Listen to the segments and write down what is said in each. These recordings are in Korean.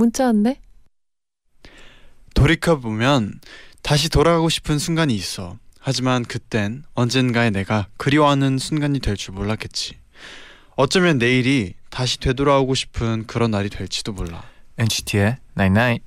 문자 왔네. 돌이켜 보면 다시 돌아가고 싶은 순간이 있어. 하지만 그땐 언젠가에 내가 그리워하는 순간이 될 줄 몰랐겠지. 어쩌면 내일이 다시 되돌아오고 싶은 그런 날이 될지도 몰라. NCT의 Night Night.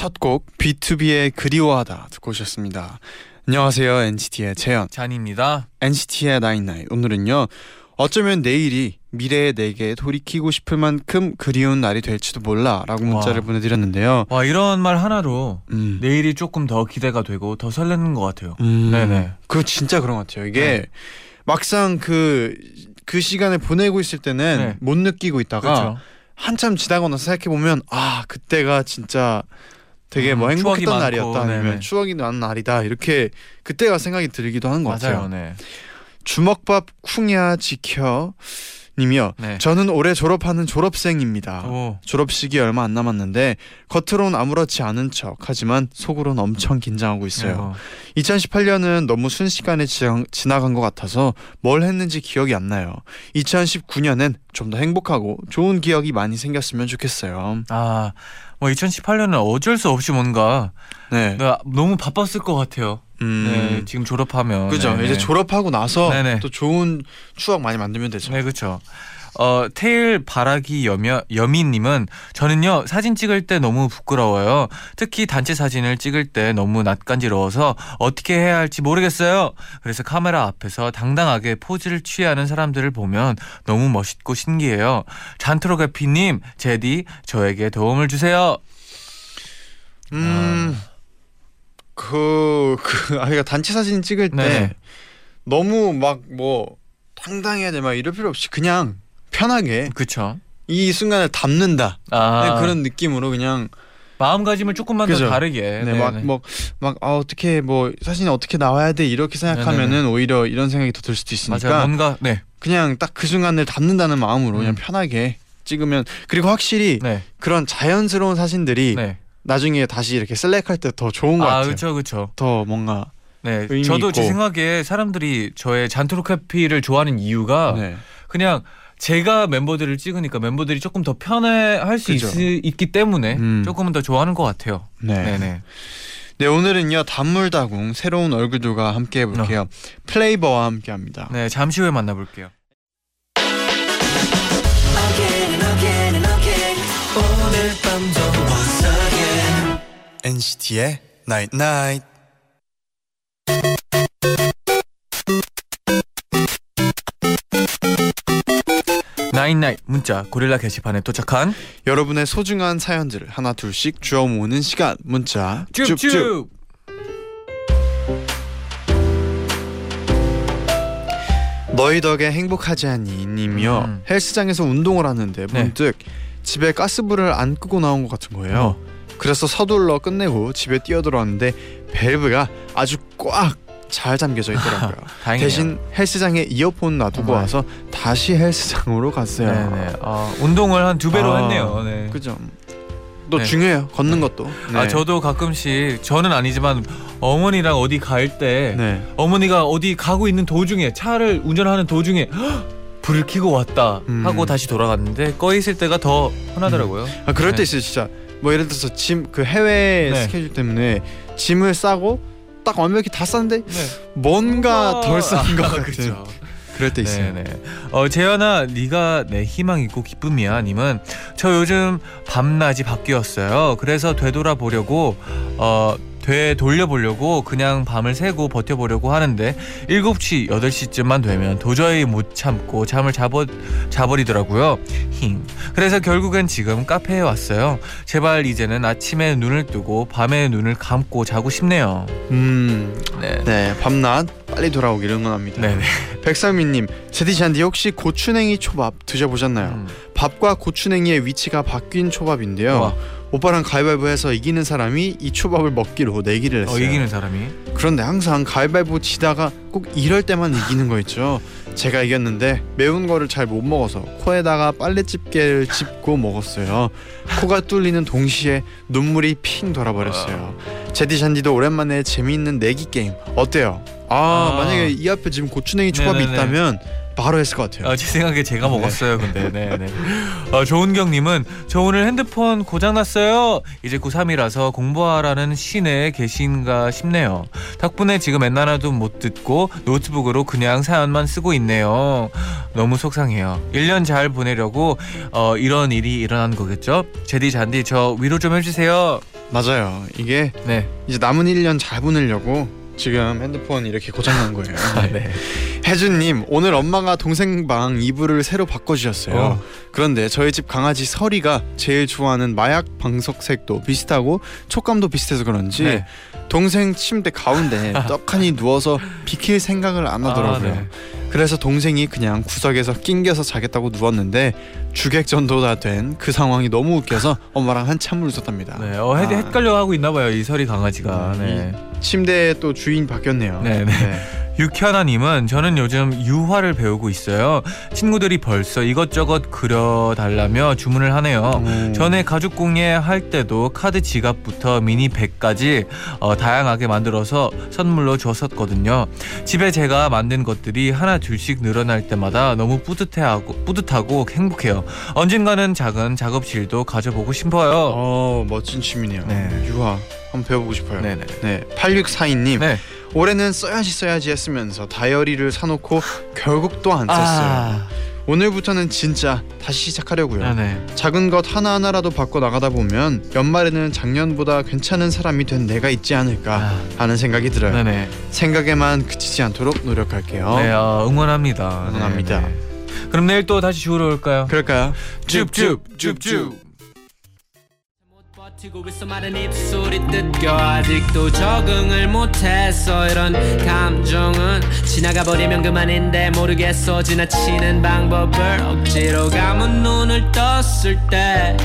첫 곡 B2B의 그리워하다 듣고 오셨습니다. 안녕하세요 NCT의 재현. 잔입니다. NCT의 나인나인 오늘은요. 어쩌면 내일이 미래의 내게 돌이키고 싶을 만큼 그리운 날이 될지도 몰라라고 문자를 와. 보내드렸는데요. 와 이런 말 하나로 음. 내일이 조금 더 기대가 되고 더 설레는 것 같아요. 음, 네네. 그거 진짜 그런 것 같아요. 이게 네. 막상 그, 그 시간을 보내고 있을 때는 네. 못 느끼고 있다가 그렇죠. 한참 지나고 나서 생각해 보면 아, 그때가 진짜 되게 음, 뭐 추억이 행복했던 날이었다 아니면 네네. 추억이 나는 날이다 이렇게 그때가 생각이 들기도 하는 것 맞아요. 같아요. 네. 주먹밥 쿵야 지켜 님이요. 네. 저는 올해 졸업하는 졸업생입니다. 오. 졸업식이 얼마 안 남았는데 겉으로는 아무렇지 않은 척 하지만 속으로는 엄청 긴장하고 있어요. 2018년은 너무 순식간에 지나- 지나간 것 같아서 뭘 했는지 기억이 안 나요. 2019년엔 좀 더 행복하고 좋은 기억이 많이 생겼으면 좋겠어요. 아, 뭐 2018년은 어쩔 수 없이 뭔가 네. 내가 너무 바빴을 것 같아요. 음. 네, 지금 졸업하면 그죠. 네네. 이제 졸업하고 나서 네네. 또 좋은 추억 많이 만들면 되죠. 네, 그렇죠. 어, 테일 바라기 여며 여미님은 저는요 사진 찍을 때 너무 부끄러워요. 특히 단체 사진을 찍을 때 너무 낯간지러워서 어떻게 해야 할지 모르겠어요. 그래서 카메라 앞에서 당당하게 포즈를 취하는 사람들을 보면 너무 멋있고 신기해요. 잔트로가피님, 제디 저에게 도움을 주세요. 음. 그, 그, 아이가 단체 사진 찍을 때 네네. 너무 막 뭐 당당해야 돼 막 이럴 필요 없이 그냥 편하게 그렇죠. 이 순간을 담는다 아, 네, 그런 느낌으로 그냥 마음가짐을 조금만 그죠. 더 다르게. 네, 네네. 막막 막 아, 어떻게 뭐 사진이 어떻게 나와야 돼 이렇게 생각하면은 오히려 이런 생각이 더 들 수도 있으니까 맞아요. 뭔가 네, 그냥 딱 그 순간을 담는다는 마음으로 그냥 음. 편하게 찍으면 그리고 확실히 네, 그런 자연스러운 사진들이 네. 나중에 다시 이렇게 셀렉할 때 더 좋은 것 아, 같아요. 그렇죠, 그렇죠. 더 뭔가 네, 의미 저도 제 있고. 생각에 사람들이 저의 잔트로카피를 좋아하는 이유가 네. 그냥 제가 멤버들을 찍으니까 멤버들이 조금 더 편해할 수 그죠. 있, 있기 때문에 음. 조금은 더 좋아하는 것 같아요. 네. 네, 네. 네 오늘은요 단물다궁 새로운 얼굴들과 함께 해볼게요. 플레이버와 함께합니다. 네, 잠시 후에 만나볼게요. NCT의 Night Night. 나인나잇 문자 고릴라 게시판에 도착한 여러분의 소중한 사연들을 하나 둘씩 주워 모으는 시간 문자 쭉쭉. 너희 덕에 행복하지 않니 님이요. 음. 헬스장에서 운동을 하는데 네. 문득 집에 가스불을 안 끄고 나온 것 같은 거예요. 어. 그래서 서둘러 끝내고 집에 뛰어들어왔는데 밸브가 아주 꽉 잘 잠겨져 있더라고요. 대신 헬스장에 이어폰 놔두고. 와서 다시 헬스장으로 갔어요. 네네. 어, 운동을 한 두 배로 아, 했네요. 네. 그죠. 또 네. 중요해요. 걷는 것도. 네. 아 저도 가끔씩 저는 아니지만 어머니랑 어디 갈때 네. 어머니가 어디 가고 있는 도중에 차를 운전하는 도중에 헉! 불을 켜고 왔다 음. 하고 다시 돌아갔는데 꺼 있을 때가 더 편하더라고요. 아 그럴 네. 때 있어요 진짜. 뭐 예를 들어서 짐 그 해외 네. 스케줄 때문에 짐을 싸고 딱 완벽히 다 쌌는데 네. 뭔가 덜싼것 아, 같은. 그렇죠. 그럴 때 있어요. 네네. 어 재현아, 네가 내 희망이고 기쁨이야. 님은 저 요즘 밤낮이 바뀌었어요. 그래서 되돌아 보려고 어 되 돌려보려고 그냥 밤을 새고 버텨보려고 하는데 7시 8시쯤만 되면 도저히 못 참고 잠을 자버, 자버리더라고요 힝 그래서 결국엔 지금 카페에 왔어요 제발 이제는 아침에 눈을 뜨고 밤에 눈을 감고 자고 싶네요 음, 네. 네, 밤낮 빨리 돌아오기를 응원합니다. 네네 백상민님, 제디 잔디 혹시 고추냉이 초밥 드셔보셨나요? 음. 밥과 고추냉이의 위치가 바뀐 초밥인데요. 와, 오빠랑 가위바위보 해서 이기는 사람이 이 초밥을 먹기로 내기를 했어요. 어, 이기는 사람이 그런데 항상 가위바위보 지다가 꼭 이럴 때만 이기는 거 있죠. 제가 이겼는데 매운 거를 잘 못 먹어서 코에다가 빨래집게를 짚고 먹었어요. 코가 뚫리는 동시에 눈물이 핑 돌아버렸어요. 제디 잔디도 오랜만에 재미있는 내기 게임 어때요? 아, 아. 만약에 이 앞에 지금 고추냉이 초밥이 네네네. 있다면 바로 했을 것 같아요. 아, 제 생각에 제가 네. 먹었어요. 근데 네 네. 어, 조은경님은 저 오늘 핸드폰 고장 났어요. 이제 고3이라서 공부하라는 시내에 계신가 싶네요. 덕분에 지금 엔나나도 못 듣고 노트북으로 그냥 사연만 쓰고 있네요. 너무 속상해요. 1년 잘 보내려고 어, 이런 일이 일어난 거겠죠? 제디 잔디 저 위로 좀 해주세요. 맞아요. 이게 네. 이제 남은 1년 잘 보내려고 지금 핸드폰 이렇게 고장난 거예요. 네. 혜준님 오늘 엄마가 동생 방 이불을 새로 바꿔주셨어요. 어. 그런데 저희 집 강아지 설이가 제일 좋아하는 마약 방석색도 비슷하고 촉감도 비슷해서 그런지 네. 동생 침대 가운데 떡하니 누워서 비킬 생각을 안 하더라고요. 아, 네. 그래서 동생이 그냥 구석에서 낑겨서 자겠다고 누웠는데 주객전도가 된그 상황이 너무 웃겨서 엄마랑 한참을 웃었답니다. 네. 어, 헷, 아. 헷갈려 하고 있나 봐요. 이 설이 강아지가. 음, 네. 침대에 또 주인 바뀌었네요. 네, 네. 육현아님은 저는 요즘 유화를 배우고 있어요. 친구들이 벌써 이것저것 그려달라며 주문을 하네요. 음. 전에 가죽 공예 할 때도 카드 지갑부터 미니 백까지 어, 다양하게 만들어서 선물로 줬었거든요. 집에 제가 만든 것들이 하나 둘씩 늘어날 때마다 너무 뿌듯해하고 뿌듯하고 행복해요. 언젠가는 작은 작업실도 가져보고 싶어요. 어 멋진 취미네요. 네. 유화 한번 배워보고 싶어요. 네네. 네, 8642님 네. 올해는 써야지 써야지 했으면서 다이어리를 사놓고 결국 또 안 썼어요. 아, 오늘부터는 진짜 다시 시작하려고요. 아, 네. 작은 것 하나 하나라도 바꿔 나가다 보면 연말에는 작년보다 괜찮은 사람이 된 내가 있지 않을까 아, 하는 생각이 들어요. 네네. 생각에만 그치지 않도록 노력할게요. 네, 어, 응원합니다. 응원합니다. 네, 네. 그럼 내일 또 다시 주우러 올까요? 그럴까요? 줍줍 줍줍. 못 버티고 있어 마른 입술이 뜯겨. 아직도 적응을 못했어 이런 감정은 지나가 버리면 그만인데 모르겠어. 지나치는 방법을 억지로 감은 눈을 떴을 때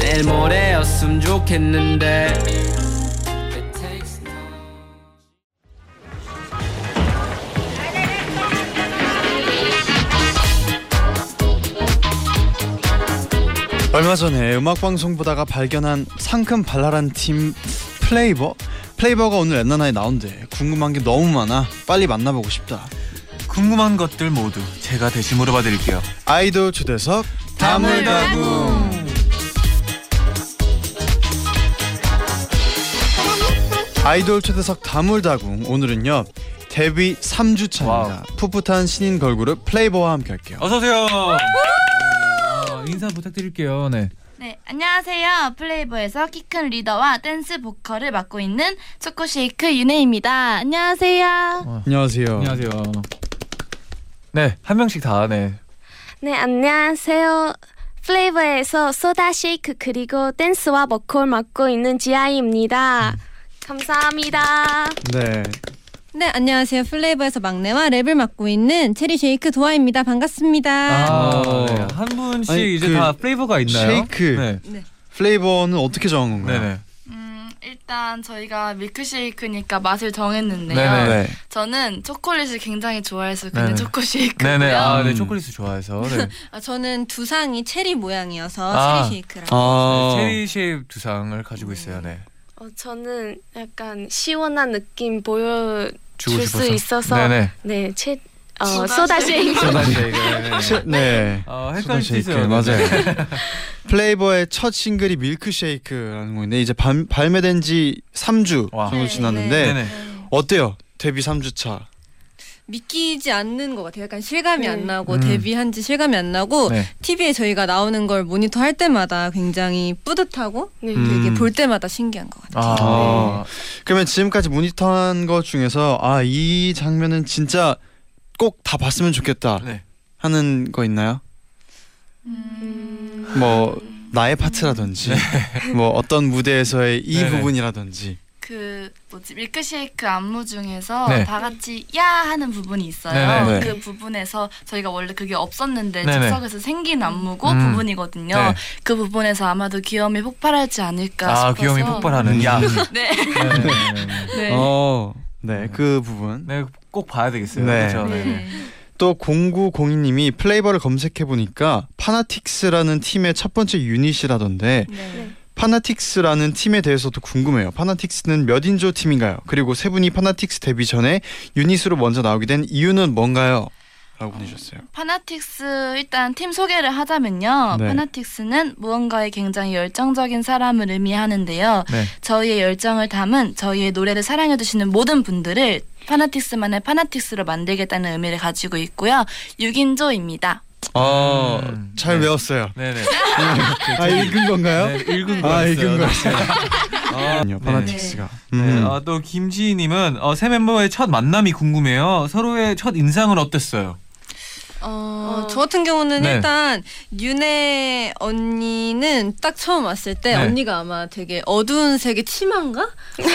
내일 모레였으면 좋겠는데 얼마 전에 음악 방송 보다가 발견한 상큼 발랄한 팀 플레이버? 플레이버가 오늘 엔나나에 나온대. 궁금한 게 너무 많아. 빨리 만나보고 싶다. 궁금한 것들 모두 제가 대신 물어봐 드릴게요. 아이돌 초대석 다물다궁. 아이돌 초대석 다물다궁. 오늘은요 데뷔 3주차입니다. Wow. 풋풋한 신인 걸그룹 플레이버와 함께 할게요. 어서 오세요. 어, 인사 부탁드릴게요. 네. 네, 안녕하세요. 플레이버에서 키 큰 리더와 댄스 보컬을 맡고 있는 초코쉐이크 윤혜입니다. 안녕하세요. 안녕하세요 안녕하세요. 네, 한 명씩 다 네. 네, 안녕하세요. 플레이버에서 소다 쉐이크 그리고 댄스와 보컬 맡고 있는 지아이입니다. 감사합니다. 네 네, 안녕하세요. 플레이버에서 막내와 랩을 맡고 있는 체리 쉐이크 도아입니다. 반갑습니다. 아, 어. 네. 한 분씩 아니, 이제 그 다 플레이버가 있나요? 쉐이크. 네. 플레이버는 어떻게 정한 건가요? 네네. 음, 일단 저희가 밀크쉐이크니까 맛을 정했는데요. 네네. 네. 저는 초콜릿을 굉장히 좋아해서 그냥 네네. 초코쉐이크고요. 네네. 아, 네. 음. 초콜릿을 좋아해서. 네. 아, 저는 두상이 체리 모양이어서 아. 체리 쉐이크라고. 아, 체리 shape 두상을 가지고 있어요. 네. 어, 저는 약간 시원한 느낌 보여줄 주고 수 있어서 네네. 네, 체, 어, 소다 쉐이크. 소다 쉐이크. 네. 시- 네. 어, 소다 헷갈릴 수 있어요. 맞아요. 플레이버의 첫 싱글이 밀크쉐이크라는 건데 이제 발, 발매된 지 3주 와. 정도 네, 지났는데 네네. 어때요? 데뷔 3주 차. 믿기지 않는 것 같아요. 약간 실감이 네. 안 나고 음. 데뷔한 지 실감이 안 나고 네. TV에 저희가 나오는 걸 모니터 할 때마다 굉장히 뿌듯하고 네. 음. 되게 볼 때마다 신기한 것 같아요. 아, 그러면 지금까지 모니터한 것 중에서 아 이 장면은 진짜 꼭 다 봤으면 좋겠다 네. 하는 거 있나요? 음. 뭐 나의 파트라든지 뭐 어떤 무대에서의 이. 부분이라든지 그 뭐지 밀크 쉐이크 안무 중에서 네. 다 같이 야 하는 부분이 있어요. 네네. 네. 그 부분에서 저희가 원래 그게 없었는데 네네. 즉석에서 생긴 안무고 음. 부분이거든요. 네. 그 부분에서 아마도 귀염이 폭발하지 않을까 아 싶어서 귀염이 폭발하는 야. 네. 네, 네, 네, 네. 네. 어, 네, 그 부분. 네, 꼭 봐야 되겠어요. 네. 그렇죠. 네. 네. 또 0902님이 플레이버를 검색해 보니까 파나틱스라는 팀의 첫 번째 유닛이라던데 네. 파나틱스라는 팀에 대해서도 궁금해요. 파나틱스는 몇 인조 팀인가요? 그리고 세 분이 파나틱스 데뷔 전에 유닛으로 먼저 나오게 된 이유는 뭔가요? 라고 보내주셨어요. 파나틱스 일단 팀 소개를 하자면요. 네. 파나틱스는 무언가에 굉장히 열정적인 사람을 의미하는데요. 네. 저희의 열정을 담은 저희의 노래를 사랑해 주시는 모든 분들을 파나틱스만의 파나틱스로 만들겠다는 의미를 가지고 있고요. 6인조입니다. 아, 음, 잘 네. 외웠어요. 네네. 아, 읽은 건가요? 네, 읽은 아, 거였어요. 읽은 거였어요. 아, 아니요, 파나틱스가. 네, 음. 아, 또 김지희님은 어, 새 멤버의 첫 만남이 궁금해요. 서로의 첫 인상은 어땠어요? 어, 어. 저 같은 경우는 네. 일단 윤혜 언니는 딱 처음 왔을 때 네. 언니가 아마 되게 어두운 색의 치마인가?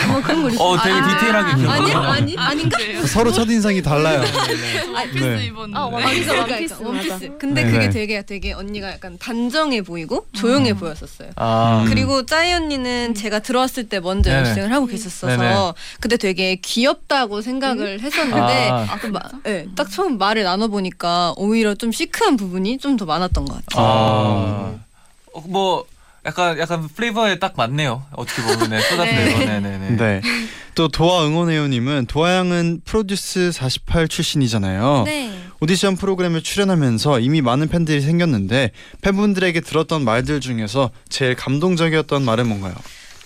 뭐 그런 걸 어, 되게 아, 디테일하게 아니 기억나요. 아니 아닌가? 서로 첫 인상이 달라요. 원피스 네. 입었는데. 아, 아, 원피스, 원피스, 원피스, 원피스. 맞아. 근데 네. 그게 네. 되게 되게 언니가 약간 단정해 보이고 조용해 보였었어요. 아, 음. 그리고 짜이 언니는 제가 들어왔을 때 먼저 네네. 연습생을 하고 계셨어서 네네. 그때 되게 귀엽다고 생각을 했었는데 아. 그 마- 네, 딱 처음 말을 나눠 보니까 오히려 좀 시크한 부분이 좀 더 많았던 것 같아요. 아, 어, 뭐 약간 약간 플레이버에 딱 맞네요. 어떻게 보면 네, 소다 네. 플레이버. 네 네 네. 네. 또 도아 응원해요 님은 도아 양은 프로듀스 48 출신이잖아요. 네. 오디션 프로그램에 출연하면서 이미 많은 팬들이 생겼는데 팬분들에게 들었던 말들 중에서 제일 감동적이었던 말은 뭔가요?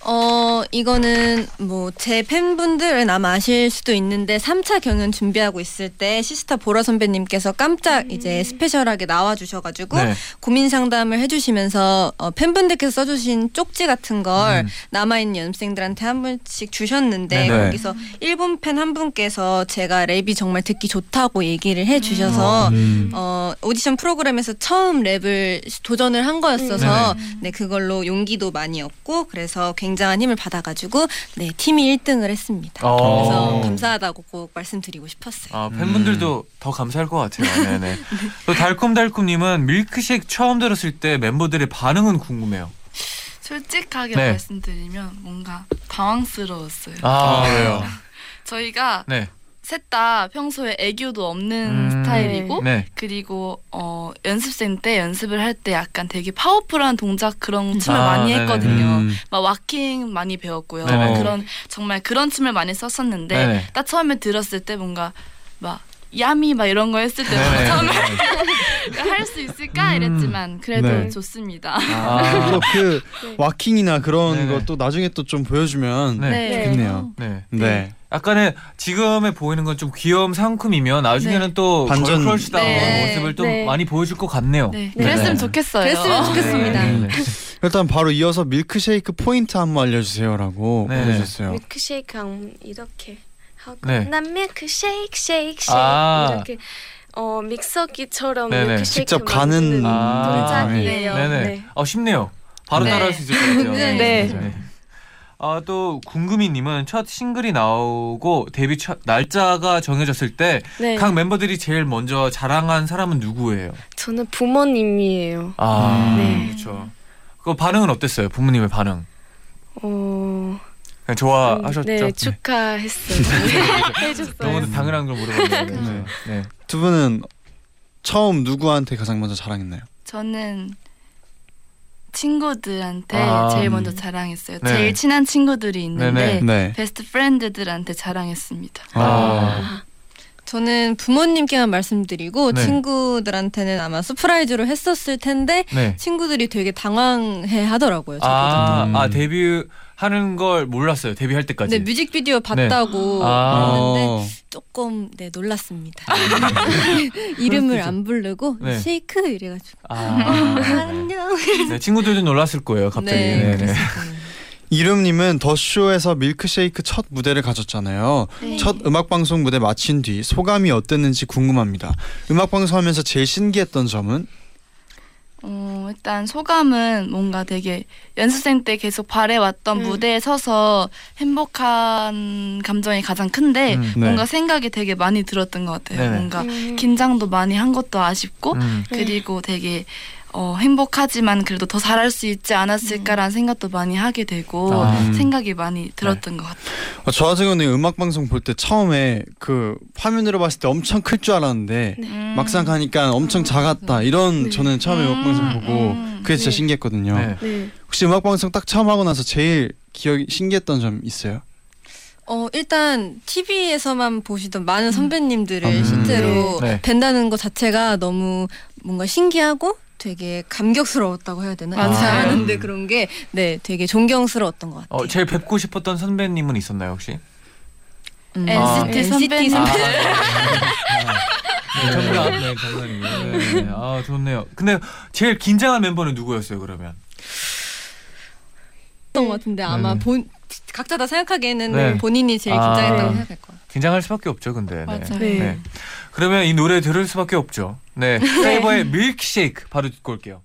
어 이거는 뭐 제 팬분들은 아마 아실 수도 있는데 3차 경연 준비하고 있을 때 시스타 보라 선배님께서 깜짝 이제 special하게 나와 주셔 가지고 네. 고민 상담을 해 주시면서 어, 팬분들께서 써 주신 쪽지 같은 걸 음. 남아 있는 연습생들한테 한 분씩 주셨는데 네네. 거기서 일본 팬 한 분께서 제가 랩이 정말 듣기 좋다고 얘기를 해 주셔서 음. 어, 오디션 프로그램에서 처음 랩을 도전을 한 거였어서 음. 네 그걸로 용기도 많이 얻고 그래서 굉장 한 힘을 받아가지고 네 팀이 1등을 했습니다. 어. 그래서 감사하다고 꼭 말씀드리고 싶었어요. 아, 팬분들도 더 감사할 것 같아요. 네네. 또 달콤달콤님은 밀크쉐이크 처음 들었을 때 멤버들의 반응은 궁금해요. 솔직하게 네. 말씀드리면 뭔가 당황스러웠어요. 아, 왜요? 저희가 네. 셋 다 평소에 애교도 없는 음, 스타일이고 네. 그리고 어 연습생 때 연습을 할 때 약간 되게 파워풀한 동작 그런 춤을 아, 많이 네네. 했거든요. 음. 막 와킹 많이 배웠고요. 네네. 그런 정말 그런 춤을 많이 썼었는데 네네. 딱 처음에 들었을 때 뭔가 막 yummy 막 이런 거 했을 때. 처음에 할 수 있을까 음. 이랬지만 그래도 네. 좋습니다. 아, 또 그 waacking이나 그런 네네. 것도 나중에 또 좀 보여주면 네. 네. 좋겠네요. 네. 네. 약간의 지금에 보이는 건 좀 귀여움 상큼이면 나중에는 네. 또 반전. girl crush다운 네. 모습을 또 네. 많이 보여줄 것 같네요. 네, 네. 그랬으면 네. 좋겠어요. 그랬으면 좋겠습니다. 네, 네. 일단 바로 이어서 밀크쉐이크 포인트 한번 알려주세요라고 네. 보내주셨어요. 밀크쉐이크 이렇게 하고 네. 난 밀크쉐이크 쉐이크 쉐이크 아. 이렇게 어 믹서기처럼 네네. 밀크쉐이크 직접 가는 만드는 아, 동작이에요. 네네. 네. 어 쉽네요. 바로 네. 따라할 수 있을 것 같아요. 네. 네. 아, 또 궁금이님은 첫 싱글이 나오고 데뷔 첫 날짜가 정해졌을 때 각 네. 멤버들이 제일 먼저 자랑한 사람은 누구예요? 저는 부모님이에요. 아, 네. 그렇죠. 그 반응은 어땠어요? 부모님의 반응? 어, 그냥 좋아하셨죠? 네, 축하했어요. 네, 해줬어요. 너무 당연한 걸 물어봤네요. 네. 네. 두 분은 처음 누구한테 가장 먼저 자랑했나요? 저는 친구들한테 아, 제일 음. 먼저 자랑했어요. 네. 제일 친한 친구들이 있는데 네네. 네. best friend들한테 자랑했습니다. 아. 저는 부모님께만 말씀드리고 네. 친구들한테는 아마 surprise로 했었을 텐데 네. 친구들이 되게 당황해 하더라고요. 저보다. 아, 음. 아 데뷔 하는 걸 몰랐어요. 데뷔할 때까지. 네 뮤직비디오 봤다고 아. 했는데 어. 조금 네 놀랐습니다. 이름을 안 부르고 네. 쉐이크 이래가지고 아. 안녕. 네, 친구들도 놀랐을 거예요. 갑자기. 네, 네, 네. 이름님은 더 쇼에서 밀크쉐이크 첫 무대를 가졌잖아요. 네. 첫 음악 방송 무대 마친 뒤 소감이 어땠는지 궁금합니다. 음악 방송하면서 제일 신기했던 점은 어, 일단 소감은 뭔가 되게 연습생 때 계속 바래왔던 음. 무대에 서서 행복한 감정이 가장 큰데 음, 네. 뭔가 생각이 되게 많이 들었던 것 같아요. 네네. 뭔가 음. 긴장도 많이 한 것도 아쉽고 음. 그리고 되게 어, 행복하지만 그래도 더 잘할 수 있지 않았을까라는 생각도 많이 하게 되고 아. 음. 생각이 많이 들었던 것 같아요. 어, 저 같은 경우는 음악 방송 볼 때 처음에 그 화면으로 봤을 때 엄청 클 줄 알았는데 음. 막상 가니까 엄청 작았다. 이런 네. 저는 처음에 음악 방송 음, 보고 음. 그게 진짜 네. 신기했거든요. 네. 네. 혹시 음악 방송 딱 처음 하고 나서 제일 기억이 신기했던 점 있어요? 어 일단 TV에서만 보시던 많은 선배님들을 음. 실제로 네. 뵌다는 것 자체가 너무 뭔가 신기하고 되게 감격스러웠다고 해야 되나? 맞아요. 잘하는데 그런 게 네 되게 존경스러웠던 것 같아요. 어, 제일 뵙고 싶었던 선배님은 있었나요 혹시? 음. NCT 아, 선배님. NCT 선배. 네, 정답. 네, 정답이에요. 네, 네. 아, 좋네요. 근데 제일 긴장한 멤버는 누구였어요, 그러면? 것 같은데 아마 네네. 본 각자 다 생각하기에는 네. 본인이 제일 아. 긴장했다고 네. 생각할 거예요. 긴장할 수밖에 없죠, 근데. 네. 맞아요. 네. 네. 그러면 이 노래 들을 수밖에 없죠. 네. 플레이버의 밀크쉐이크 바로 듣고 올게요.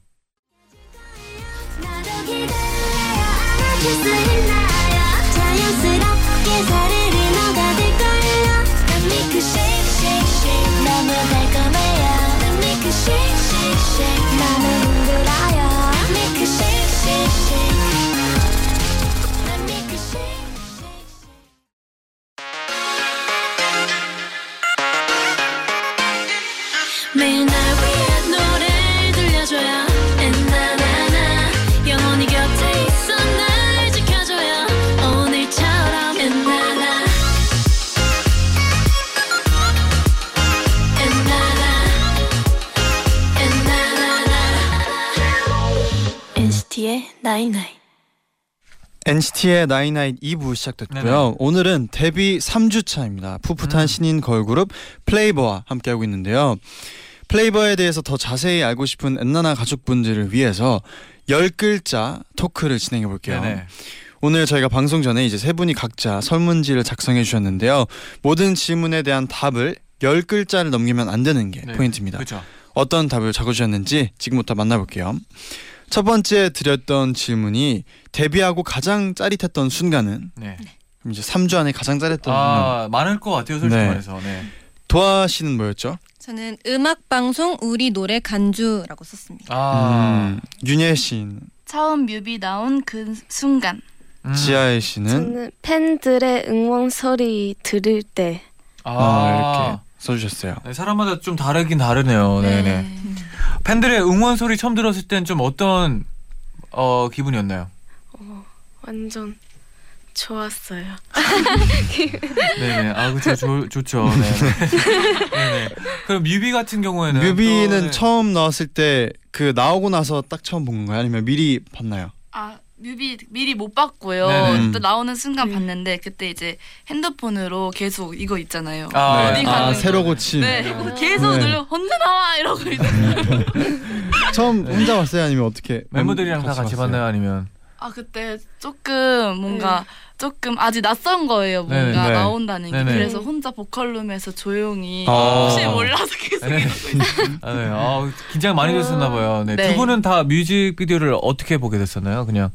나인나인 NCT의 나인나인 2부 시작됐고요. 네네. 오늘은 데뷔 3주 차입니다. 풋풋한 음. 신인 걸그룹 플레이버와 함께하고 있는데요. 플레이버에 대해서 더 자세히 알고 싶은 엔나나 가족분들을 위해서 10글자 토크를 진행해 볼게요. 네네. 오늘 저희가 방송 전에 이제 세 분이 각자 설문지를 작성해 주셨는데요. 모든 질문에 대한 답을 10글자를 넘기면 안 되는 게 네. 포인트입니다. 그렇죠. 어떤 답을 적어 주셨는지 지금부터 만나 볼게요. 첫 번째 드렸던 질문이 데뷔하고 가장 짜릿했던 순간은 네. 그럼 이제 3주 안에 가장 짜릿했던 순간. 아, 많을 것 같아요, 솔직히 네. 말해서. 네. 도아 씨는 뭐였죠? 저는 음악 방송 우리 노래 간주라고 썼습니다. 아. 음, 윤예 씨는 처음 뮤비 나온 그 순간. 음. 지아의 씨는 저는 팬들의 응원 소리 들을 때 아, 아, 이렇게 써주셨어요. 네, 사람마다 좀 다르긴 다르네요. 네, 네. 팬들의 응원 소리 처음 들었을 땐 좀 어떤 어, 기분이었나요? 어, 완전 좋았어요. 네네. 아, 그쵸. 좋, 좋죠. 네. 네네. 그럼 뮤비 같은 경우에는. 뮤비는 또, 네. 처음 나왔을 때 그 나오고 나서 딱 처음 본 건가요? 아니면 미리 봤나요? 아 뮤비 미리 못 봤고요. 네네. 또 나오는 순간 네. 봤는데 그때 이제 핸드폰으로 계속 이거 있잖아요. 아, 어디 네. 아 거. 새로 고침. 네, 네. 이거 계속 네. 눌러 혼자 나와 이러고 이제 처음 혼자 봤어요? 아니면 어떻게? 멤버들이랑 다 같이 봤어요? 봤나요? 아니면. 아 그때 조금 뭔가 조금 아직 낯선 거예요 뭔가 네네. 네. 나온다는 게 네네. 그래서 혼자 보컬룸에서 조용히 아. 혹시 몰라서 계속 네. 이러고 있어요. 아, 네. 아, 긴장 많이 되셨나 봐요. 네. 네. 두 분은 다 뮤직비디오를 어떻게 보게 됐었나요? 그냥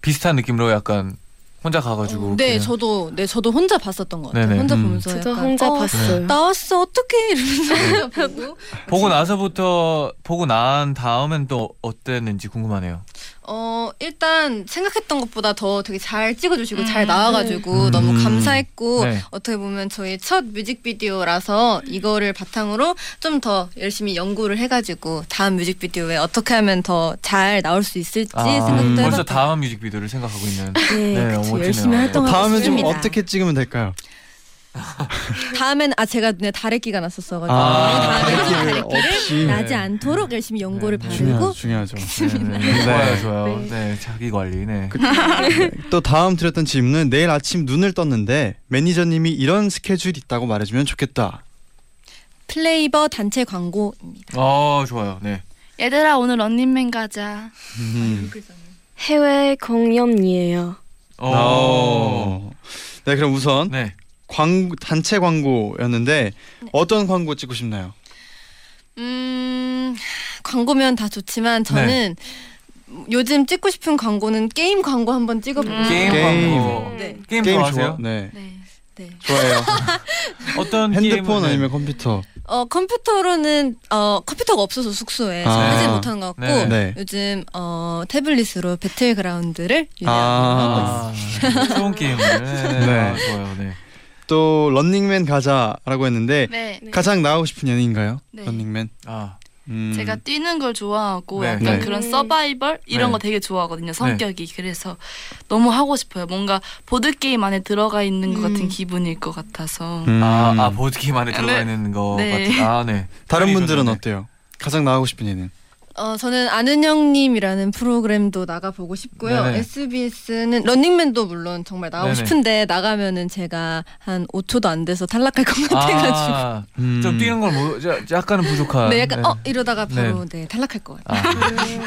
비슷한 느낌으로 약간 혼자 가가지고. 네, 그냥. 저도 네 저도 혼자 봤었던 것 같아요. 네네. 혼자 음. 보면서 저도 약간, 혼자 어, 봤어요. 나왔어 어떻게 이러면서 보고 보고 나서부터 보고 난 다음엔 또 어땠는지 궁금하네요. 어 일단 생각했던 것보다 더 되게 잘 찍어주시고 음. 잘 나와가지고 음. 너무 감사했고 네. 어떻게 보면 저희 첫 뮤직비디오라서 이거를 바탕으로 좀 더 열심히 연구를 해가지고 다음 뮤직비디오에 어떻게 하면 더 잘 나올 수 있을지 아, 생각도 벌써 해봤다. 다음 뮤직비디오를 생각하고 있는. 네, 네, 그쵸. 멋지네요. 열심히 네. 활동하고 다음에 좀 있습니다. 어떻게 찍으면 될까요? 다음에는 아 제가 눈에 다래끼가 났었어가지고 아, 다음에 없이. 나지 네. 않도록 열심히 연고를 네, 바르고 중요하죠. 중요하죠. 네, 네. 좋아요, 네. 좋아요. 네. 네, 자기 관리. 네. 또 다음 드렸던 질문은 내일 아침 눈을 떴는데 매니저님이 이런 스케줄 있다고 말해주면 좋겠다. 플레이버 단체 광고입니다. 어, 좋아요. 네. 얘들아 오늘 런닝맨 가자. 음. 해외 공연이에요. 어. 네, 그럼 우선 네. 광 단체 광고였는데 어떤 광고 찍고 싶나요? 음 광고면 다 좋지만 저는 요즘 찍고 싶은 광고는 게임 광고 한번 찍어보고 음. 게임, 게임. 광고. 네. 게임, 게임 좋아하세요? 좋아? 네, 네. 네. 좋아해요. 어떤 핸드폰 게임은- 아니면 컴퓨터. 어 컴퓨터로는 어 컴퓨터가 없어서 숙소에 아. 하지 못한 것 같고 네. 네. 요즘 어 태블릿으로 배틀그라운드를 유리하고 아. 있어요. 아, 좋은 게임을. 네. 네. 네. 아, 좋아요. 네. 또 런닝맨 가자라고 했는데 네. 네. 가장 나오고 싶은 연예인가요? 네. 런닝맨. 아. 음. 제가 뛰는 걸 좋아하고 네. 약간 네. 그런 음. 서바이벌 이런 네. 거 되게 좋아하거든요. 성격이 그래서 너무 하고 싶어요. 뭔가 보드 게임 안에 들어가 있는 것 같은 음. 기분일 것 같아서. 음. 아, 아 보드 게임 안에 들어가 네. 있는 거 네. 같은. 아, 네. 다른 분들은 어때요? 가장 나오고 싶은 예능. 어 저는 아는 형님이라는 프로그램도 나가 보고 싶고요. 네네. SBS는 런닝맨도 물론 정말 나가고 네네. 싶은데 나가면은 제가 한 5초도 안 돼서 탈락할 것 같아가지고. 아, 음. 좀 뛰는 걸 뭐, 자- 약간은 부족한. 네, 약간 네. 어 이러다가 바로 네, 탈락할 것 같아요. 아,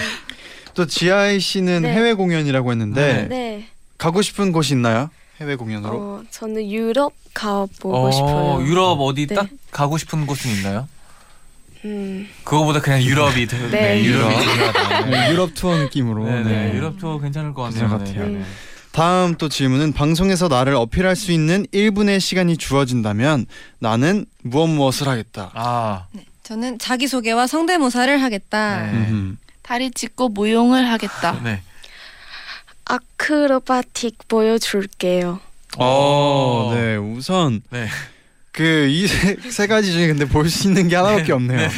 또 지아이 씨는 네. 해외 공연이라고 했는데 네. 가고 싶은 곳이 있나요? 해외 공연으로? 어, 저는 유럽 가보고 어, 싶어요. 유럽 어디 네. 딱 가고 싶은 곳은 있나요? 음, 그거보다 그냥 유럽이 더- 네. 유럽이 유럽. 중요하다. 네, 유럽 투어 느낌으로. 네, 네. 네. 유럽 투어 괜찮을 것 같네요. 괜찮을 것 같아요. 네. 다음 또 질문은 방송에서 나를 어필할 수 있는 1분의 시간이 주어진다면 나는 무엇 무엇을 하겠다. 아, 저는 자기 소개와 성대모사를 하겠다. 네. 음. 다리 찢고 무용을 하겠다. 네. 아크로바틱 보여줄게요. 어, 네. 우선 네. 그이 세 가지 중에 근데 볼 수 있는 게 하나밖에 없네요.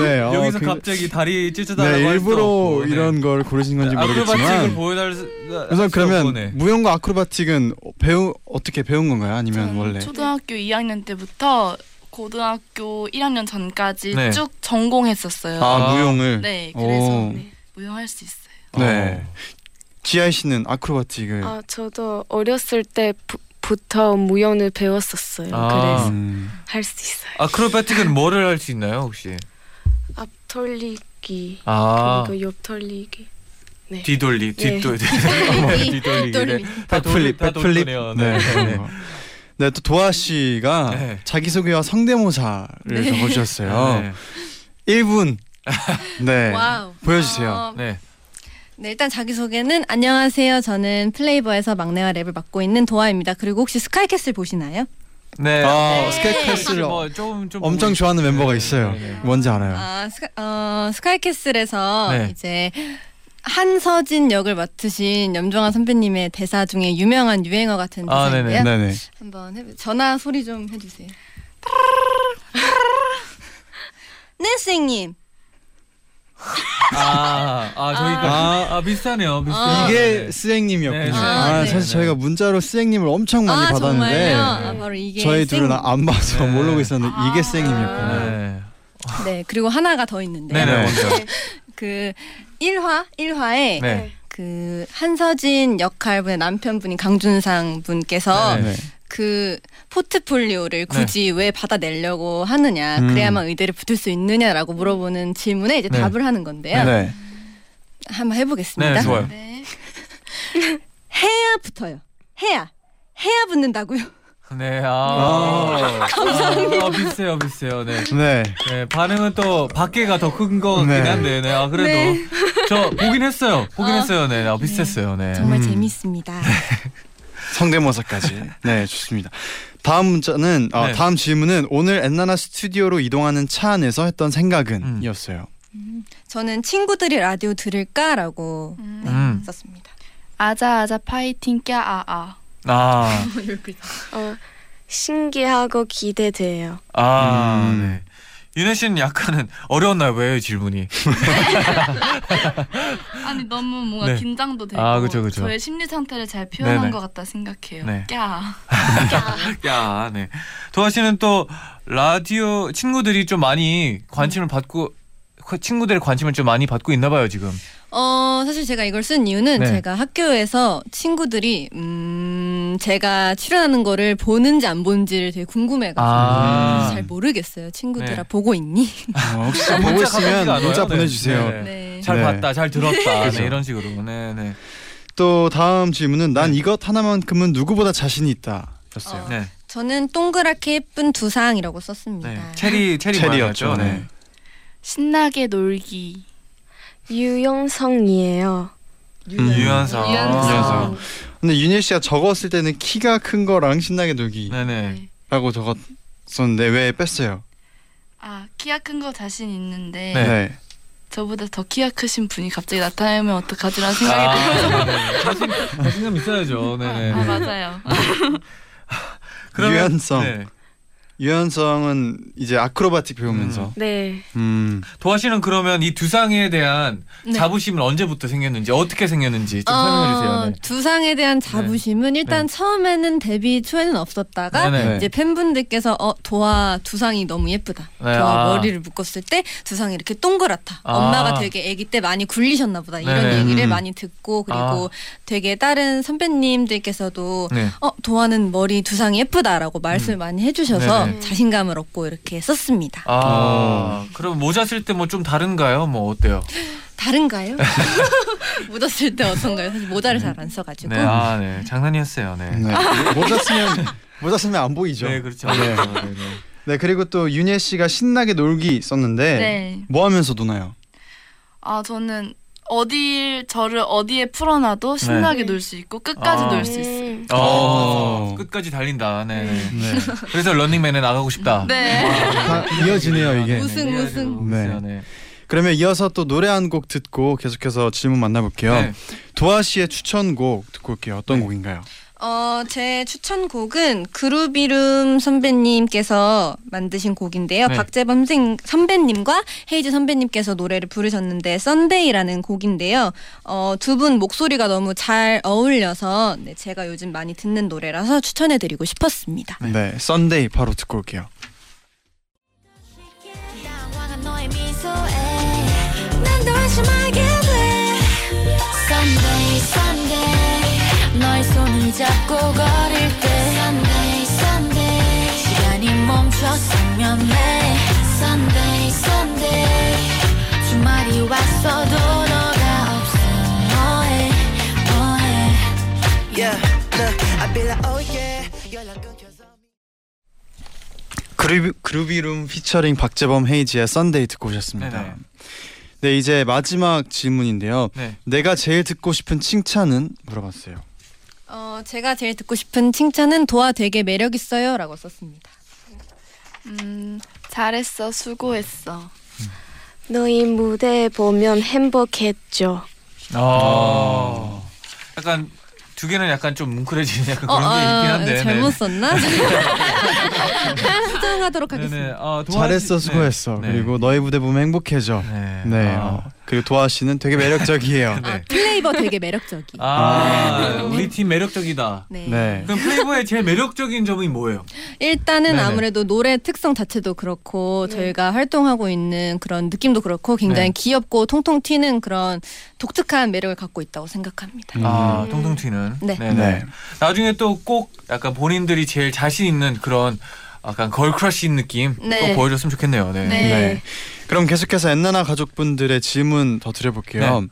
네. 어, 여기서 그- 갑자기 다리 찢어달라고 네, 할 수도 일부러 없고, 네. 이런 걸 고르신 건지 아크로바틱을 모르겠지만 보여달 수 우선 그러면 없고, 네. 무용과 아크로바틱은 배우 어떻게 배운 건가요? 아니면 원래? 초등학교 2학년 때부터 고등학교 1학년 전까지 네. 쭉 전공했었어요. 아, 아, 무용을. 네, 그래서 오. 네, 무용할 수 있어요. 네. 어. 지아 씨는 아크로바틱을 아, 저도 어렸을 때 부터 무용을 배웠었어요. 아. 그래서 음. 할수 있어요. 아크로바틱은 뭐를 할 수 있나요, 혹시? 앞 돌리기 아, 그리고 옆 돌리기. 네. 뒤돌리, 네. 뒤돌리, 뒤돌리. 뒤돌리, 뒤돌리. 다 backflip, 다 backflip. 돌리네요. 네. 네. 네. 거. 네, 또 도아 씨가 네. 자기소개와 성대모사를 네. 적어주셨어요. 네. 1분. 네. Wow. 보여주세요. 어, 네. 네, 일단 자기 소개는 안녕하세요. 저는 플레이버에서 막내와 랩을 맡고 있는 도아입니다. 그리고 혹시 스카이캐슬 보시나요? 네. 아, 네. 스카이캐슬 뭐 좀, 좀 엄청 보고 좋아하는 있- 멤버가 네, 있어요. 네, 네. 뭔지 알아요. 아, 스카, 어, 스카이캐슬에서 네. 이제 한서진 역을 맡으신 염종환 선배님의 대사 중에 유명한 유행어 같은 아, 대사인데요. 네네. 한번 해보. 전화 소리 좀 해주세요. 네, 선생님. 아, 아 저희가 아. 아, 비슷하네요. 비슷해요. 아. 이게 네. 스행님이었군요. 네, 아, 네. 사실 저희가 문자로 스행님을 엄청 많이 아, 받았는데 정말요? 아, 바로 이게 저희 생- 둘은 안 봐서 네. 모르고 있었는데 이게 아. 스행님이었군요. 네. 네, 그리고 하나가 더 있는데 네네, 네. 먼저. 그 1화 1화에 네. 그 한서진 역할분의 남편분인 강준상 분께서 네. 네. 그 포트폴리오를 굳이 왜 받아내려고 하느냐 음. 그래야만 의대를 붙을 수 있느냐라고 물어보는 질문에 이제 네. 답을 하는 건데요. 네. 한번 해보겠습니다. 네, 좋아요. 네. 해야 붙어요. 해야 해야 붙는다고요. 네, 아. 감사합니다. 아, 비슷해요, 비슷해요. 네. 네. 네, 반응은 또 밖에가 더 큰 거긴 네. 한데, 네. 아, 그래도. 네. 저 보긴 했어요. 보긴 어. 했어요. 네. 아, 비슷했어요. 네. 정말 음. 재밌습니다. 성대모사까지. 네, 좋습니다. 다음 문자는 아, 네. 다음 질문은 오늘 엔나나 스튜디오로 이동하는 차 안에서 했던 생각은 음. 이었어요. 저는 친구들이 라디오 들을까라고 음. 네, 음. 썼습니다. 아자 아자 파이팅 꺄 아아. 아, 어, 신기하고 기대돼요. 아, 음. 네. 윤혜 씨는 약간은 어려웠나요? 왜 질문이? 아니 너무 뭔가 네. 긴장도 되고 아, 그죠, 그죠. 저의 심리 상태를 잘 표현한 네네. 것 같다 생각해요. 네. 까. 야, 네. 도아 씨는 또 라디오 친구들이 좀 많이 관심을 받고 친구들의 관심을 좀 많이 받고 있나 봐요, 지금. 어 사실 제가 이걸 쓴 이유는 네. 제가 학교에서 친구들이 음 제가 출연하는 거를 보는지 안 보는지를 되게 궁금해가지고 아. 잘 모르겠어요. 친구들아 네. 보고 있니? 어, 혹시 문자 보고 있으면? 문자 네. 보내주세요. 네. 네. 잘 네. 봤다, 잘 들었다. 네, 이런 식으로. 네, 네. 또 다음 질문은 난 네. 이것 하나만큼은 누구보다 자신이 있다였어요. 어. 네. 저는 동그랗게 예쁜 두상이라고 썼습니다. 네. 체리 체리 체리였죠. 네. 신나게 놀기. 유영성이에요. 유연성. 유연성. 유연성. 근데 윤희 씨가 적었을 때는 키가 큰 거랑 신나게 놀기라고 네네. 적었었는데 왜 뺐어요? 아 키가 큰 거 자신 있는데 네. 저보다 더 키가 크신 분이 갑자기 나타나면 어떡하지라는 생각이 들어서 아, 네네. 자신 자신감 있어야죠. 네네. 아 맞아요. 그러면- 유연성. 네. 유연성은 이제 아크로바틱 배우면서 네. 음. 도아 씨는 그러면 이 두상에 대한 네. 자부심은 언제부터 생겼는지 어떻게 생겼는지 좀 설명해 주세요. 어, 네. 두상에 대한 자부심은 일단 처음에는 데뷔 초에는 없었다가 네네. 이제 팬분들께서 어 도아 두상이 너무 예쁘다. 네, 도아 아. 머리를 묶었을 때 두상이 이렇게 동그랗다. 아. 엄마가 되게 아기 때 많이 굴리셨나 보다. 이런. 얘기를 음. 많이 듣고 그리고 아. 되게 다른 선배님들께서도 네. 어 도아는 머리 두상이 예쁘다라고 말씀 을 많이 해주셔서 음. 네네. 자신감을 얻고 이렇게 썼습니다. 아, 그럼 모자 쓸 때 뭐 좀 다른가요? 뭐 어때요? 다른가요? 묻었을 때 어떤가요? 사실 모자를 잘 안 써가지고. 네, 아, 네, 장난이었어요. 네. 네. 모자 쓰면 모자 쓰면 안 보이죠. 네, 그렇죠. 네. 네, 네. 네, 그리고 또 윤혜 씨가 신나게 놀기 썼는데 네. 뭐 하면서 노나요? 아 저는 어디 저를 어디에 풀어놔도 신나게 네. 놀수 있고 끝까지 아. 놀 수 있어요. 음. 어, 어. 끝까지 달린다. 네. 네. 네. 그래서 런닝맨에 나가고 싶다. 네. 다 이어지네요, 이게. 우승, 네, 우승. 네. 네. 네. 그러면 이어서 또 노래 한 곡 듣고 계속해서 질문 만나볼게요. 네. 도아 씨의 추천곡 듣고 올게요. 어떤 네. 곡인가요? 어, 제 추천곡은 그루비룸 선배님께서 만드신 곡인데요. 네. 박재범 선- 선배님과 헤이즈 선배님께서 노래를 부르셨는데 Sunday라는 곡인데요. 어, 두 분 목소리가 너무 잘 어울려서 네, 제가 요즘 많이 듣는 노래라서 추천해 드리고 싶었습니다. 네, Sunday 바로 듣고 올게요. 너의 손을 잡고 걸을 때 Sunday Sunday 시간이 멈췄으면 해 Sunday Sunday 주말이 왔어도 너가 없어 뭐해 뭐해 Yeah, look, I be like, oh yeah. 연락 끊겨서. 그루비, 그루비룸 피처링 박재범 헤이즈의 Sunday 듣고 오셨습니다. 네네. 네, 이제 마지막 질문인데요. 네. 내가 제일 듣고 싶은 칭찬은 물어봤어요. 어, 제가 제일 듣고 싶은 칭찬은 도아 되게 매력 있어요 라고 썼습니다. 음 잘했어 수고했어. 너희 무대 보면 행복했죠. 아. 약간 두 개는 약간 좀 뭉클해지는 약간 그런 게 있긴 한데. 어, 잘못 네. 썼나? 수정하도록 네네. 하겠습니다. 아, 도아 잘했어, 씨- 수고했어. 네. 그리고 너의 무대 보면 행복해져. 네. 네. 아. 어, 그리고 도아 씨는 되게 매력적이에요. 네. 플레이버 되게 매력적이. 아, 우리 팀 매력적이다. 네. 네. 그럼 플레이보의 제일 매력적인 점이 뭐예요? 일단은 네네. 아무래도 노래 특성 자체도 그렇고 저희가 활동하고 있는 그런 느낌도 그렇고 굉장히 네. 귀엽고 통통 튀는 그런 독특한 매력을 갖고 있다고 생각합니다. 아, 음. 통통 튀는. 네. 네네. 네. 나중에 또 꼭 약간 본인들이 제일 자신 있는 그런 약간 걸크러쉬인 느낌 네. 꼭 보여줬으면 좋겠네요. 네. 네. 네. 그럼 계속해서 엔나나 가족분들의 질문 더 드려볼게요. 네.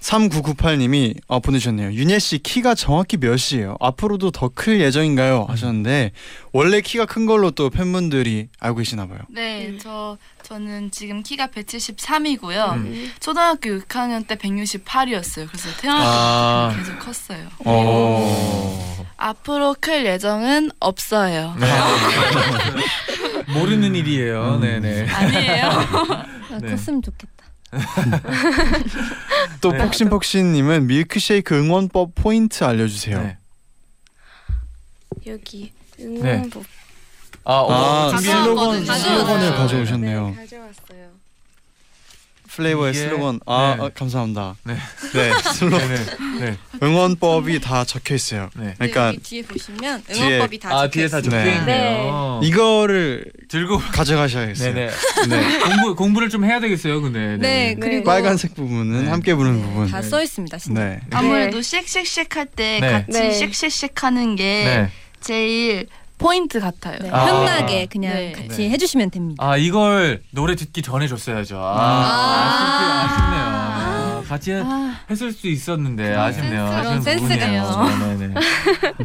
3998님이 어, 보내주셨네요. 윤예 씨 키가 정확히 몇이에요? 앞으로도 더 클 예정인가요? 하셨는데 원래 키가 큰 걸로 또 팬분들이 알고 계시나 봐요. 네, 음. 저 저는 지금 키가 173이고요. 음. 초등학교 6학년 때 168이었어요. 그래서 태어날 아. 때부터 계속 컸어요. 어. 앞으로 클 예정은 없어요. 네. 모르는 일이에요. 음. 네네. 아니에요. 아, 네. 컸으면 좋겠다. 또 네. 폭신폭신님은 밀크쉐이크 응원법 포인트 알려주세요. 네. 여기 네. 응원법 아, 어, 아, 슬로건 가져왔거든요. 슬로건을 네, 가져오셨네요. 네, 가져왔어요. 플레이버의 이게- 슬로건. 아, 네. 아, 감사합니다. 네. 네, 슬로건 네네. 네. 응원법이 다 적혀 있어요. 네. 그러니까 뒤에 보시면 응원법이 다아 적혀 뒤에 다. 적혀 네. 있네요. 이거를 들고 가져가셔야겠어요. 네네. 네. 공부 공부를 좀 해야 되겠어요. 근데 네, 네. 그리고 빨간색 부분은 네. 함께 부르는 부분. 다 써 있습니다. 진짜. 네. 아무래도 쉑쉑쉑 할때 네. 같이 네. 쉑쉑쉑 하는 게 네. 제일 포인트 같아요. 네, 아. 편하게 그냥 네. 같이 네. 해주시면 됩니다. 아 이걸 노래 듣기 전에 줬어야죠. 아, 아. 아쉽, 아쉽네요. 아, 같이 했을 수 있었는데 아쉽네요. 센스가- 아쉬운 센스가 부분이에요. 네네.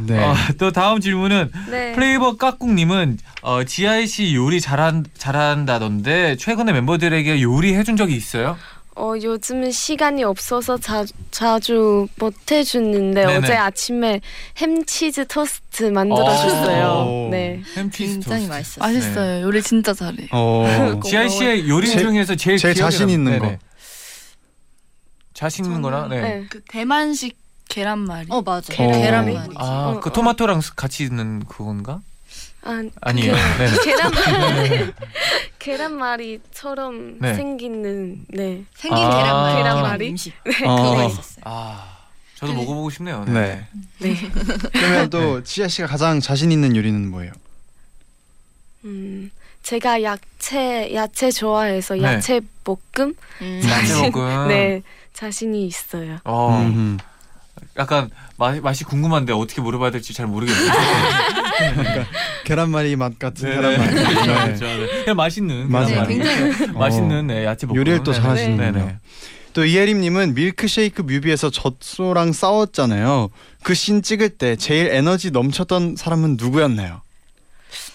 네. 어, 또 다음 질문은 네. 플레이버 깍꿍님은 어, 지아이 씨 요리 잘한 잘한다던데 최근에 멤버들에게 요리 해준 적이 있어요? 어 요즘은 시간이 없어서 자, 자주 못 해주는데 네네. 어제 아침에 햄치즈 토스트 만들어줬어요. 오. 네. 햄치즈 굉장히 토스트. 맛있었어요. 맛있어요. 요리 진짜 잘해. 어. 지아이 씨의 요리 제- 중에서 제일 기억에 자신 남- 있는 네네. 거. 자신 있는 거나 네. 네. 그 대만식 계란말이. 어 맞아. 어. 계란말이. 아, 어, 그 어. 토마토랑 같이 있는 그건가? 아, 아니에요. 네. 계란말이 계란말이처럼 네. 생기는 네. 생긴 아. 계란말이. 계란말이? 음식. 어. 그거 있었어요. 아, 저도 먹어보고 싶네요. 네. 네. 그러면 또 지아 씨가 가장 자신 있는 요리는 뭐예요? 음, 제가 야채 야채 좋아해서 네. 야채 볶음 음. 야채 볶음. 네 자신이 있어요. 어, 음. 약간 맛 맛이 궁금한데 어떻게 물어봐야 될지 잘 모르겠네요. 계란말이 맛 같은 네, 계란말이. 네. 네. 그렇죠. 네. 그냥 맛있는 네, 굉장히 맛있는 네, 야채 볶음. 요리를 또 네네. 잘하시는군요. 네 네. 또 이혜림님은 밀크쉐이크 뮤비에서 젖소랑 싸웠잖아요. 그 씬 찍을 때 제일 에너지 넘쳤던 사람은 누구였나요?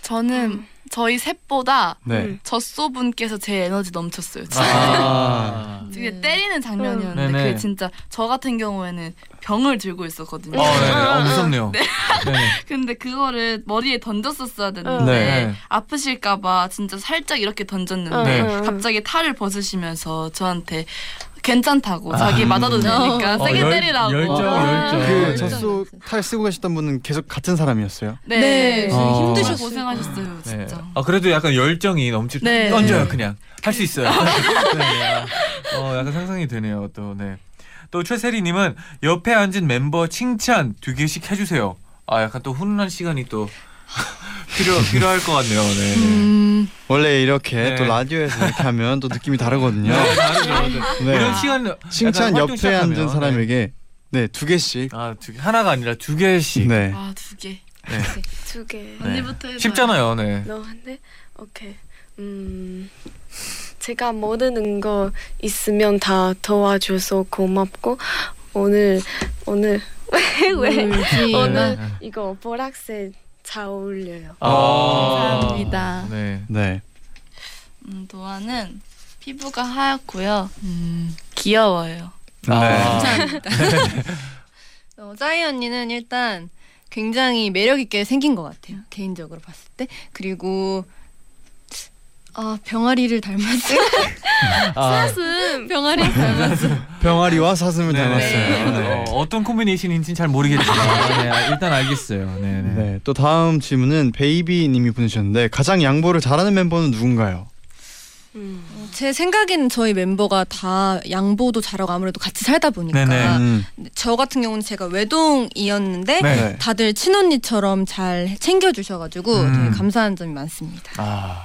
저는 저희 셋보다 네. 음. 젖소 분께서 제일 에너지 넘쳤어요. 진짜. 아. 되게 네. 때리는 장면이었는데 네네. 그게 진짜 저 같은 경우에는 병을 들고 있었거든요. 어, 네네. 어, 무섭네요. 네. 근데 그거를 머리에 던졌었어야 됐는데 네. 아프실까봐 진짜 살짝 이렇게 던졌는데 네. 갑자기 탈을 벗으시면서 저한테 괜찮다고 자기 맞아도 되니까 어, 세게 열- 때리라고 열정, 아, 열정. 그 네. 젖소 탈 쓰고 계셨던 분은 계속 같은 사람이었어요. 네, 네, 어. 힘드셔 고생하셨어요 네. 진짜. 아 그래도 약간 열정이 넘칠 네. 던져요 그냥 할 수 있어요. 네. 아, 어 약간 상상이 되네요 또 네. 또 최세리님은 옆에 앉은 멤버 칭찬 두 개씩 해주세요. 아 약간 또 훈훈한 시간이 또 필요 필요할 것 같네요. 네. 음, 원래 이렇게 네. 또 라디오에서 이렇게 하면 또 느낌이 다르거든요. 네, 다르죠. 네. 이런 시간 칭찬 옆에 시작하면, 앉은 사람에게 네 두 개씩. 아, 두 개. 하나가 아니라 두 개씩. 네. 아두 개. 두 개. 네. 언니부터 해봐요. 쉽잖아요. 네. 너 한대? 오케이. 음. 제가 모르는 거 있으면 다 도와줘서 고맙고 오늘 오늘 왜 왜? 울지 오늘 네. 이거 보라색 잘 어울려요. 아, 감사합니다. 네. 네. 음, 도아는 피부가 하얗고요. 음, 귀여워요. 아, 어, 짜이 언니는 일단 굉장히 매력 있게 생긴 것 같아요. 개인적으로 봤을 때. 그리고 아 병아리를 닮았어요. 아, 사슴. 병아리 닮았어요. 병아리와 사슴을 네. 닮았어요. 네. 네. 어, 어떤 코mbination인지는 잘 모르겠지만 네, 아, 일단 알겠어요. 네, 네. 네. 또 다음 질문은 베이비님이 보내주셨는데 가장 양보를 잘하는 멤버는 누군가요? 음. 제 생각에는 저희 멤버가 다 양보도 잘하고 아무래도 같이 살다 보니까 네네. 음. 저 같은 경우는 제가 외동이었는데 네. 다들 친언니처럼 잘 챙겨주셔가지고 음. 되게 감사한 점이 많습니다. 아,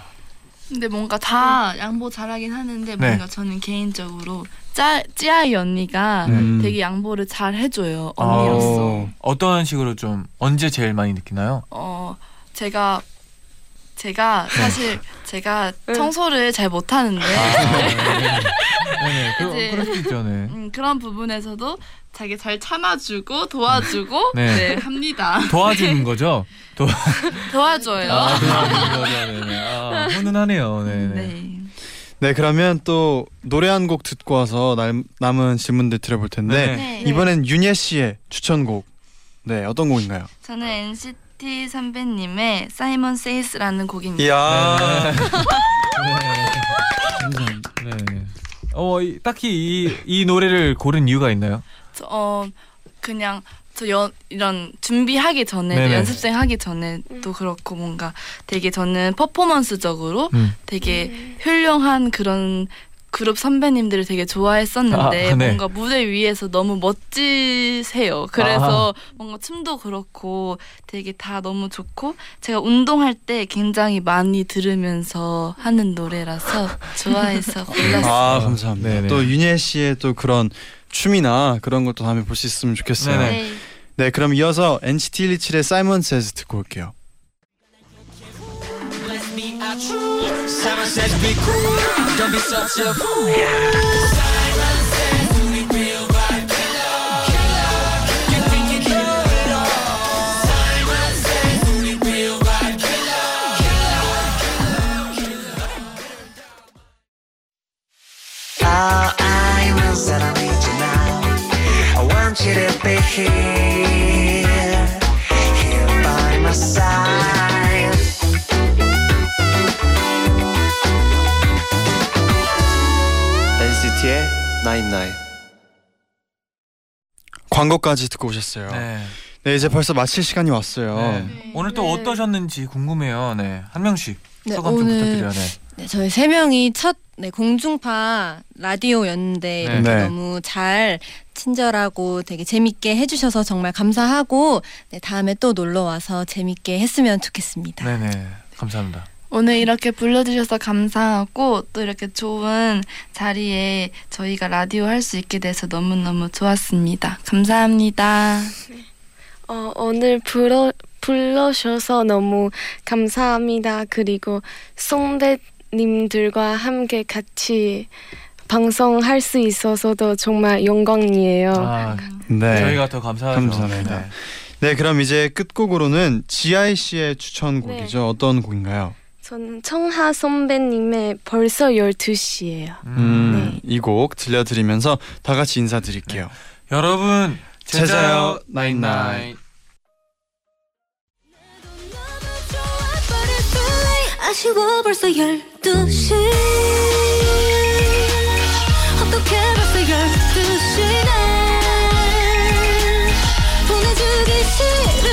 근데 뭔가 다 양보 잘하긴 하는데 네. 뭔가 저는 개인적으로 짜, 찌아이 언니가 음. 되게 양보를 잘 해줘요 언니로서. 어, 어떤 식으로 좀 언제 제일 많이 느끼나요? 어 제가 제가 네. 사실 제가 응. 청소를 잘 못하는데 아, 네. 네, 그, 이제- 그럴 수 있죠. 네. 음, 그런 부분에서도 자기 잘 참아주고 도와주고 네. 네, 합니다. 도와주는 거죠? 도, 도와줘요. 아, 도와주는 거죠. 네, 네. 아, 훈훈하네요. 네, 네. 네. 네 그러면 또 노래 한 곡 듣고 와서 남, 남은 질문들 드려볼 텐데 네. 네. 이번엔 윤예 씨의 추천곡 네 어떤 곡인가요? 저는 NCT 선배님의 사이먼 세이스라는 곡입니다. 이야 네. 네. 어, 이- 딱히 이, 이 노래를 고른 이유가 있나요? 저, 어 그냥 저 연, 이런 준비하기 전에 네네. 연습생 하기 전에도 그렇고 뭔가 되게 저는 퍼포먼스적으로 음. 되게 훌륭한 그런 그룹 선배님들을 되게 좋아했었는데 아, 네. 뭔가 무대 위에서 너무 멋지세요. 그래서 뭔가 춤도 그렇고 되게 다 너무 좋고 제가 운동할 때 굉장히 많이 들으면서 하는 노래라서 좋아해서 골랐어요. 아 감사합니다. 네네. 또 윤예 씨의 또 그런 춤이나 그런 것도 다음에 볼 수 있으면 좋겠어요. 네네. 네. 네, 그럼 이어서 NCT 127의 사이먼 세즈 듣고 올게요. Simon says be cool, don't be such a fool. Simon says do we feel vibe killer, killer. You think you know it all? Simon says do we feel vibe killer, killer, killer. All I want is that I need you now. I want you to be here, here by my side. Nine. 광고까지 듣고 오셨어요. 네. 네. 이제 벌써 마칠 시간이 왔어요. 네. 오늘 또 어떠셨는지 궁금해요. 네. 한 명씩 네, 소감 좀 오늘 부탁드려요. 네. 네, 저희 세 명이 첫 네, 공중파 라디오였는데 이렇게 네. 너무 잘 친절하고 되게 재밌게 해주셔서 정말 감사하고 네, 다음에 또 놀러 와서 재밌게 했으면 좋겠습니다. 네네. 감사합니다. 오늘 이렇게 불러주셔서 감사하고 또 이렇게 좋은 자리에 저희가 라디오 할 수 있게 돼서 너무너무 좋았습니다. 감사합니다. 어, 오늘 불러 불러셔서 너무 감사합니다. 그리고 선배님들과 함께 같이 방송할 수 있어서도 정말 영광이에요. 아, 네. 저희가 더 감사하죠. 감사합니다. 네. 네, 그럼 이제 끝곡으로는 지아이 씨의 추천곡이죠. 어떤 곡인가요? 저는 청하 선배님의 벌써 12시예요. 음, 네. 이곡 들려드리면서 다 같이 인사드릴게요. 네. 여러분, 제자요 나잇나잇. 아쉬워 벌써 12시 어떻게 벌써 12시네 보내주기 싫어